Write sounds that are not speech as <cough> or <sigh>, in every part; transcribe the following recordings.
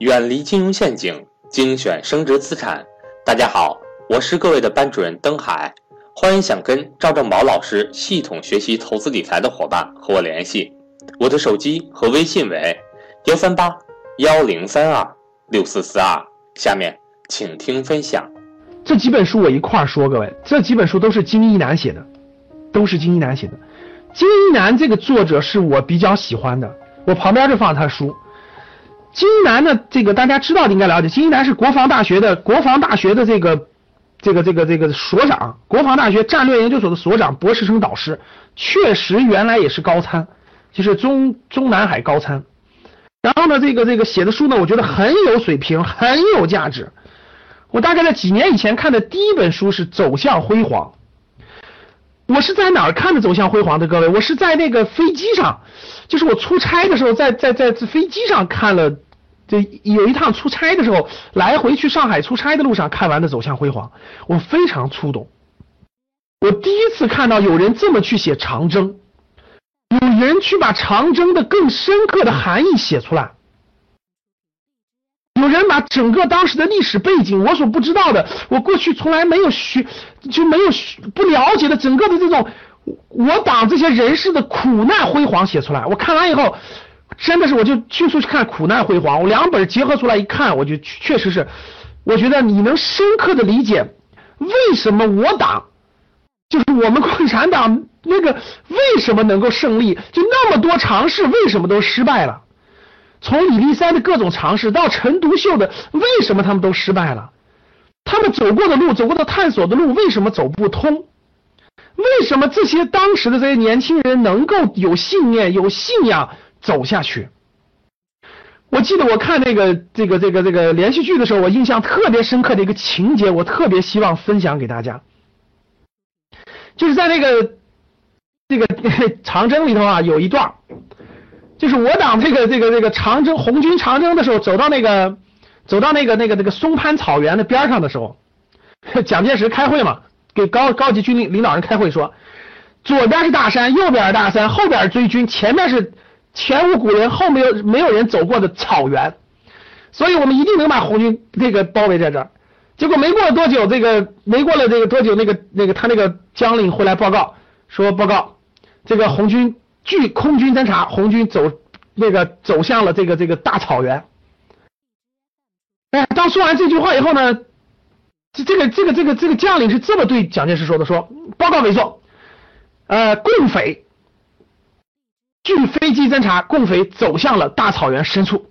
远离金融陷阱，精选升值资产。大家好，我是各位的班主任登海，欢迎想跟赵正宝老师系统学习投资理财的伙伴和我联系，我的手机和微信为幺三八幺零三二六四四二。下面请听分享。这几本书我一块儿说，各位，这几本书都是金一南写的，都是金一南写的。金一南这个作者是我比较喜欢的，我旁边就放他书。金一南呢，这个大家知道的应该了解，金一南是国防大学的国防大学的这个这个这个这个所长，国防大学战略研究所的所长，博士生导师，确实原来也是高参，就是中中南海高参。然后呢，这个这个写的书呢，我觉得很有水平，很有价值。我大概在几年以前看的第一本书是《走向辉煌》。我是在哪儿看的《走向辉煌》的？各位，我是在那个飞机上，就是我出差的时候，在在在飞机上看了。这有一趟出差的时候，来回去上海出差的路上看完的《走向辉煌》，我非常触动。我第一次看到有人这么去写长征，有人去把长征的更深刻的含义写出来，有人把整个当时的历史背景，我所不知道的，我过去从来没有学就没有不了解的整个的这种我党这些人士的苦难辉煌写出来。我看完以后。真的是，我就迅速去看《苦难辉煌》，我两本结合出来一看，我就确实是，我觉得你能深刻的理解为什么我党，就是我们共产党那个为什么能够胜利，就那么多尝试为什么都失败了，从李立三的各种尝试到陈独秀的为什么他们都失败了，他们走过的路，走过的探索的路为什么走不通，为什么这些当时的这些年轻人能够有信念、有信仰？走下去。我记得我看那个这个这个这个连续剧的时候，我印象特别深刻的一个情节，我特别希望分享给大家。就是在那个这个 <laughs> 长征里头啊，有一段，就是我党这个这个这个长征红军长征的时候，走到那个走到那个那个那个松潘草原的边上的时候，<laughs> 蒋介石开会嘛，给高高级军领领导人开会说，左边是大山，右边是大山，后边追军，前面是。<laughs> 前无古人后没有没有人走过的草原，所以我们一定能把红军这个包围在这儿。结果没过了多久，这个没过了这个多久，那个那个他那个将领回来报告说，报告这个红军据空军侦察，红军走那个走向了这个这个大草原。哎，当说完这句话以后呢，这这个这个这个这个将领是这么对蒋介石说的，说报告委座，呃，共匪。据飞机侦察，共匪走向了大草原深处。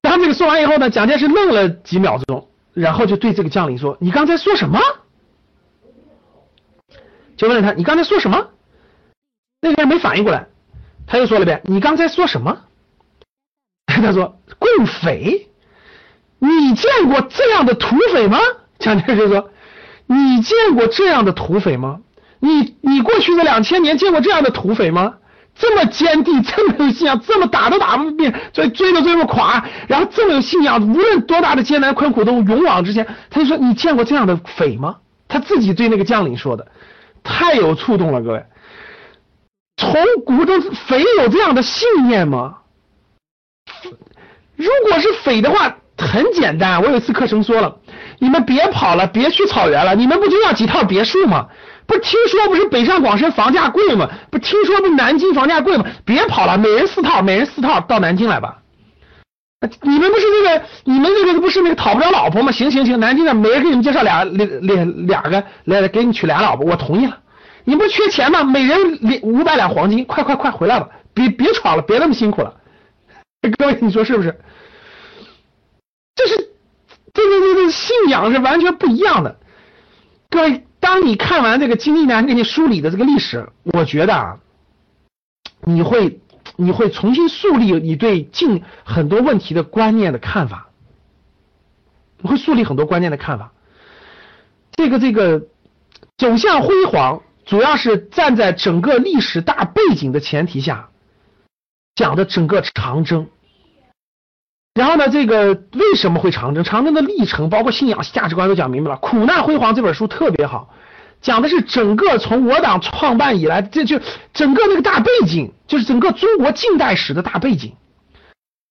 当这个说完以后呢，蒋介石愣了几秒钟，然后就对这个将领说：“你刚才说什么？”就问了他：“你刚才说什么？”那个人没反应过来，他又说了遍：“你刚才说什么？” <laughs> 他说：“共匪，你见过这样的土匪吗？”蒋介石说：“你见过这样的土匪吗？你你过去的两千年见过这样的土匪吗？”这么坚定，这么有信仰，这么打都打不灭，追追都追不垮，然后这么有信仰，无论多大的艰难困苦都勇往直前。他就说：“你见过这样的匪吗？”他自己对那个将领说的，太有触动了，各位。从古到匪有这样的信念吗？如果是匪的话，很简单。我有一次课程说了，你们别跑了，别去草原了，你们不就要几套别墅吗？不听说不是北上广深房价贵吗？不听说不南京房价贵吗？别跑了，每人四套，每人四套到南京来吧。你们不是那个，你们那个不是那个讨不着老婆吗？行行行，南京的每人给你们介绍俩两两两个来给你娶俩老婆，我同意了。你不缺钱吗？每人两五百两黄金，快快快回来吧，别别闯了，别那么辛苦了。<laughs> 各位你说是不是？这是这个这个信仰是完全不一样的，各位。当你看完这个金一南给你梳理的这个历史，我觉得啊，你会你会重新树立你对近很多问题的观念的看法，你会树立很多观念的看法。这个这个走向辉煌，主要是站在整个历史大背景的前提下讲的整个长征。然后呢，这个为什么会长征？长征的历程，包括信仰、价值观都讲明白了。苦难辉煌这本书特别好，讲的是整个从我党创办以来，这就整个那个大背景，就是整个中国近代史的大背景。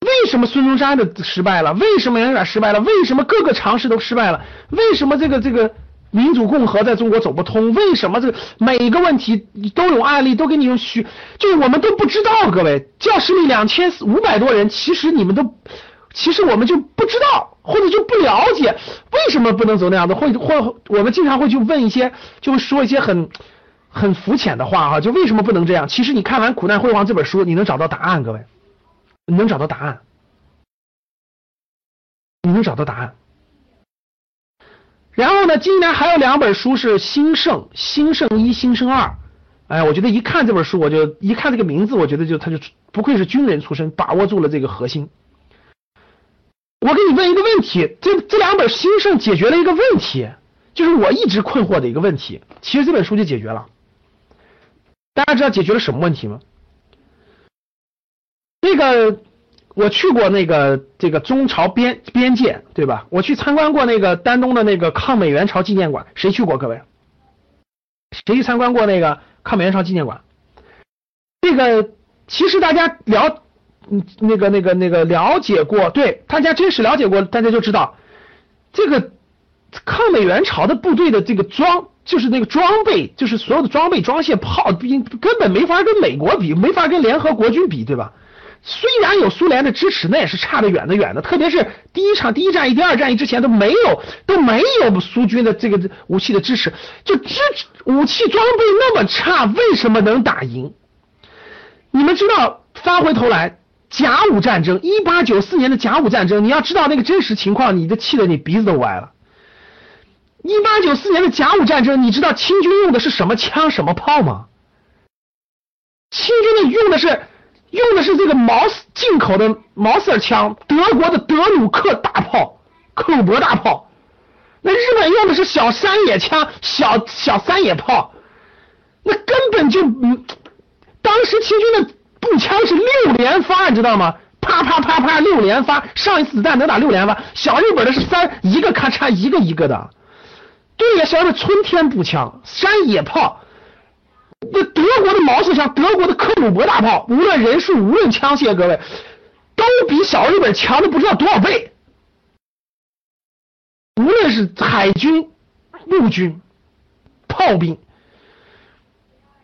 为什么孙中山的失败了？为什么杨元失败了？为什么各个尝试都失败了？为什么这个这个民主共和在中国走不通？为什么这个每个问题都有案例，都给你用虚，就我们都不知道。各位，教室里两千五百多人，其实你们都，其实我们就不知道，或者就不了解为什么不能走那样的，或或我们经常会去问一些，就说一些很很肤浅的话哈，就为什么不能这样？其实你看完《苦难辉煌》这本书，你能找到答案，各位。你能找到答案？你能找到答案？然后呢？今年还有两本书是《兴盛》《兴盛一》《兴盛二》。哎，我觉得一看这本书，我就一看这个名字，我觉得就他就不愧是军人出身，把握住了这个核心。我给你问一个问题：这这两本《兴盛》解决了一个问题，就是我一直困惑的一个问题。其实这本书就解决了。大家知道解决了什么问题吗？那个我去过那个这个中朝边边界，对吧？我去参观过那个丹东的那个抗美援朝纪念馆，谁去过？各位，谁去参观过那个抗美援朝纪念馆？这个其实大家了，嗯，那个那个那个了解过，对，大家真实了解过，大家就知道，这个抗美援朝的部队的这个装，就是那个装备，就是所有的装备、装卸、炮兵，根本没法跟美国比，没法跟联合国军比，对吧？虽然有苏联的支持，那也是差得远的远的。特别是第一场第一战役、第二战役之前都没有都没有苏军的这个武器的支持，就支武器装备那么差，为什么能打赢？你们知道，翻回头来，甲午战争，一八九四年的甲午战争，你要知道那个真实情况，你都气得你鼻子都歪了。一八九四年的甲午战争，你知道清军用的是什么枪、什么炮吗？清军的用的是。用的是这个毛进口的毛瑟枪，德国的德鲁克大炮、克鲁伯大炮。那日本用的是小山野枪、小小山野炮，那根本就嗯，当时清军的步枪是六连发，你知道吗？啪啪啪啪六连发，上一次子弹能打六连发。小日本的是三一个咔嚓一个一个的，对呀，小日本春天步枪、山野炮。那德国的毛瑟枪，德国的克虏伯大炮，无论人数，无论枪械，各位都比小日本强的不知道多少倍。无论是海军、陆军、炮兵，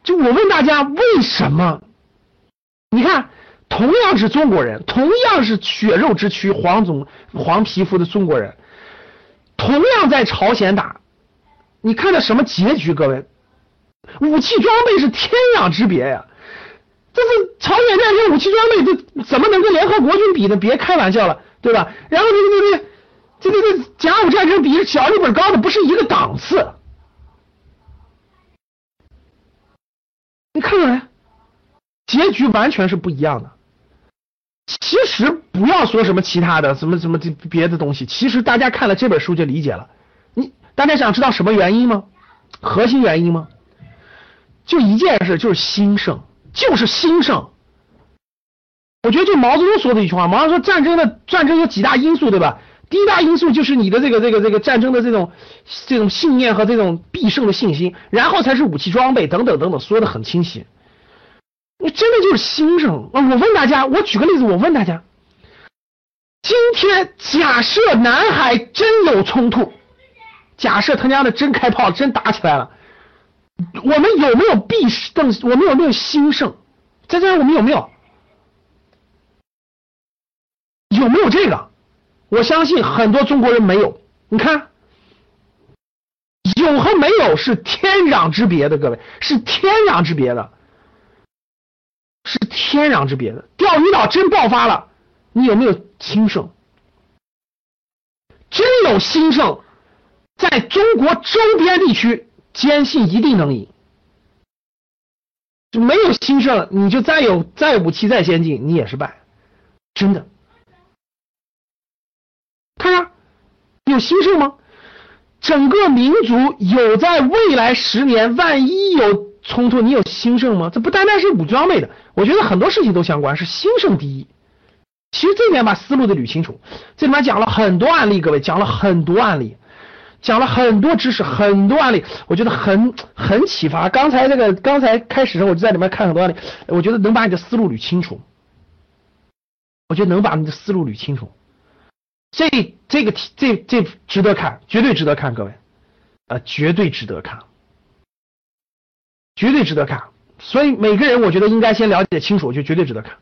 就我问大家，为什么？你看，同样是中国人，同样是血肉之躯、黄种、黄皮肤的中国人，同样在朝鲜打，你看到什么结局？各位？武器装备是天壤之别呀！这是朝鲜战争武器装备，这怎么能跟联合国军比呢？别开玩笑了，对吧？然后这个这个这个这甲午战争比小日本高的不是一个档次。你看看来，结局完全是不一样的。其实不要说什么其他的，什么什么这别的东西，其实大家看了这本书就理解了。你大家想知道什么原因吗？核心原因吗？就一件事，就是兴盛，就是兴盛。我觉得就毛泽东说的一句话，毛泽东说战争的战争有几大因素，对吧？第一大因素就是你的这个这个这个战争的这种这种信念和这种必胜的信心，然后才是武器装备等等等等，说的很清晰。你真的就是兴盛啊！我问大家，我举个例子，我问大家，今天假设南海真有冲突，假设他娘的真开炮，真打起来了。我们有没有必胜？我们有没有兴盛？再加上我们有没有？有没有这个？我相信很多中国人没有。你看，有和没有是天壤之别的，各位是天壤之别的，是天壤之别的。钓鱼岛真爆发了，你有没有兴盛？真有兴盛，在中国周边地区。坚信一定能赢，就没有兴盛，你就再有再武器再先进，你也是败，真的。看看有兴盛吗？整个民族有在未来十年，万一有冲突，你有兴盛吗？这不单单是武装备的，我觉得很多事情都相关，是兴盛第一。其实这里面把思路都捋清楚，这里面讲了很多案例，各位讲了很多案例。讲了很多知识，很多案例，我觉得很很启发。刚才这个刚才开始时候，我就在里面看很多案例，我觉得能把你的思路捋清楚。我觉得能把你的思路捋清楚。这这个题这这值得看，绝对值得看，各位，呃，绝对值得看，绝对值得看。所以每个人我觉得应该先了解清楚，我觉得绝对值得看。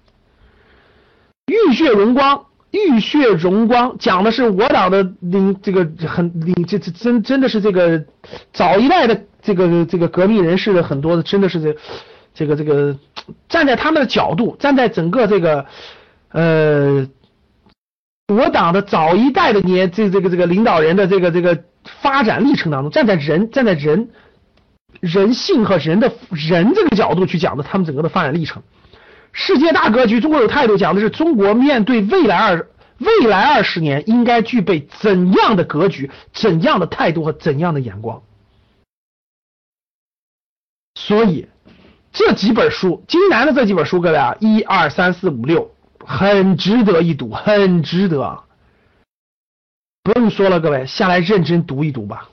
浴血荣光，浴血荣光讲的是我党的领这个很领这这真真的是这个早一代的这个这个革命人士的很多的真的是这这个这个站在他们的角度，站在整个这个呃我党的早一代的年这这个这个领导人的这个这个发展历程当中，站在人站在人人性和人的人这个角度去讲的他们整个的发展历程。世界大格局，中国有态度，讲的是中国面对未来二未来二十年应该具备怎样的格局、怎样的态度和怎样的眼光。所以这几本书，金南的这几本书，各位啊，一二三四五六，很值得一读，很值得。不用说了，各位下来认真读一读吧。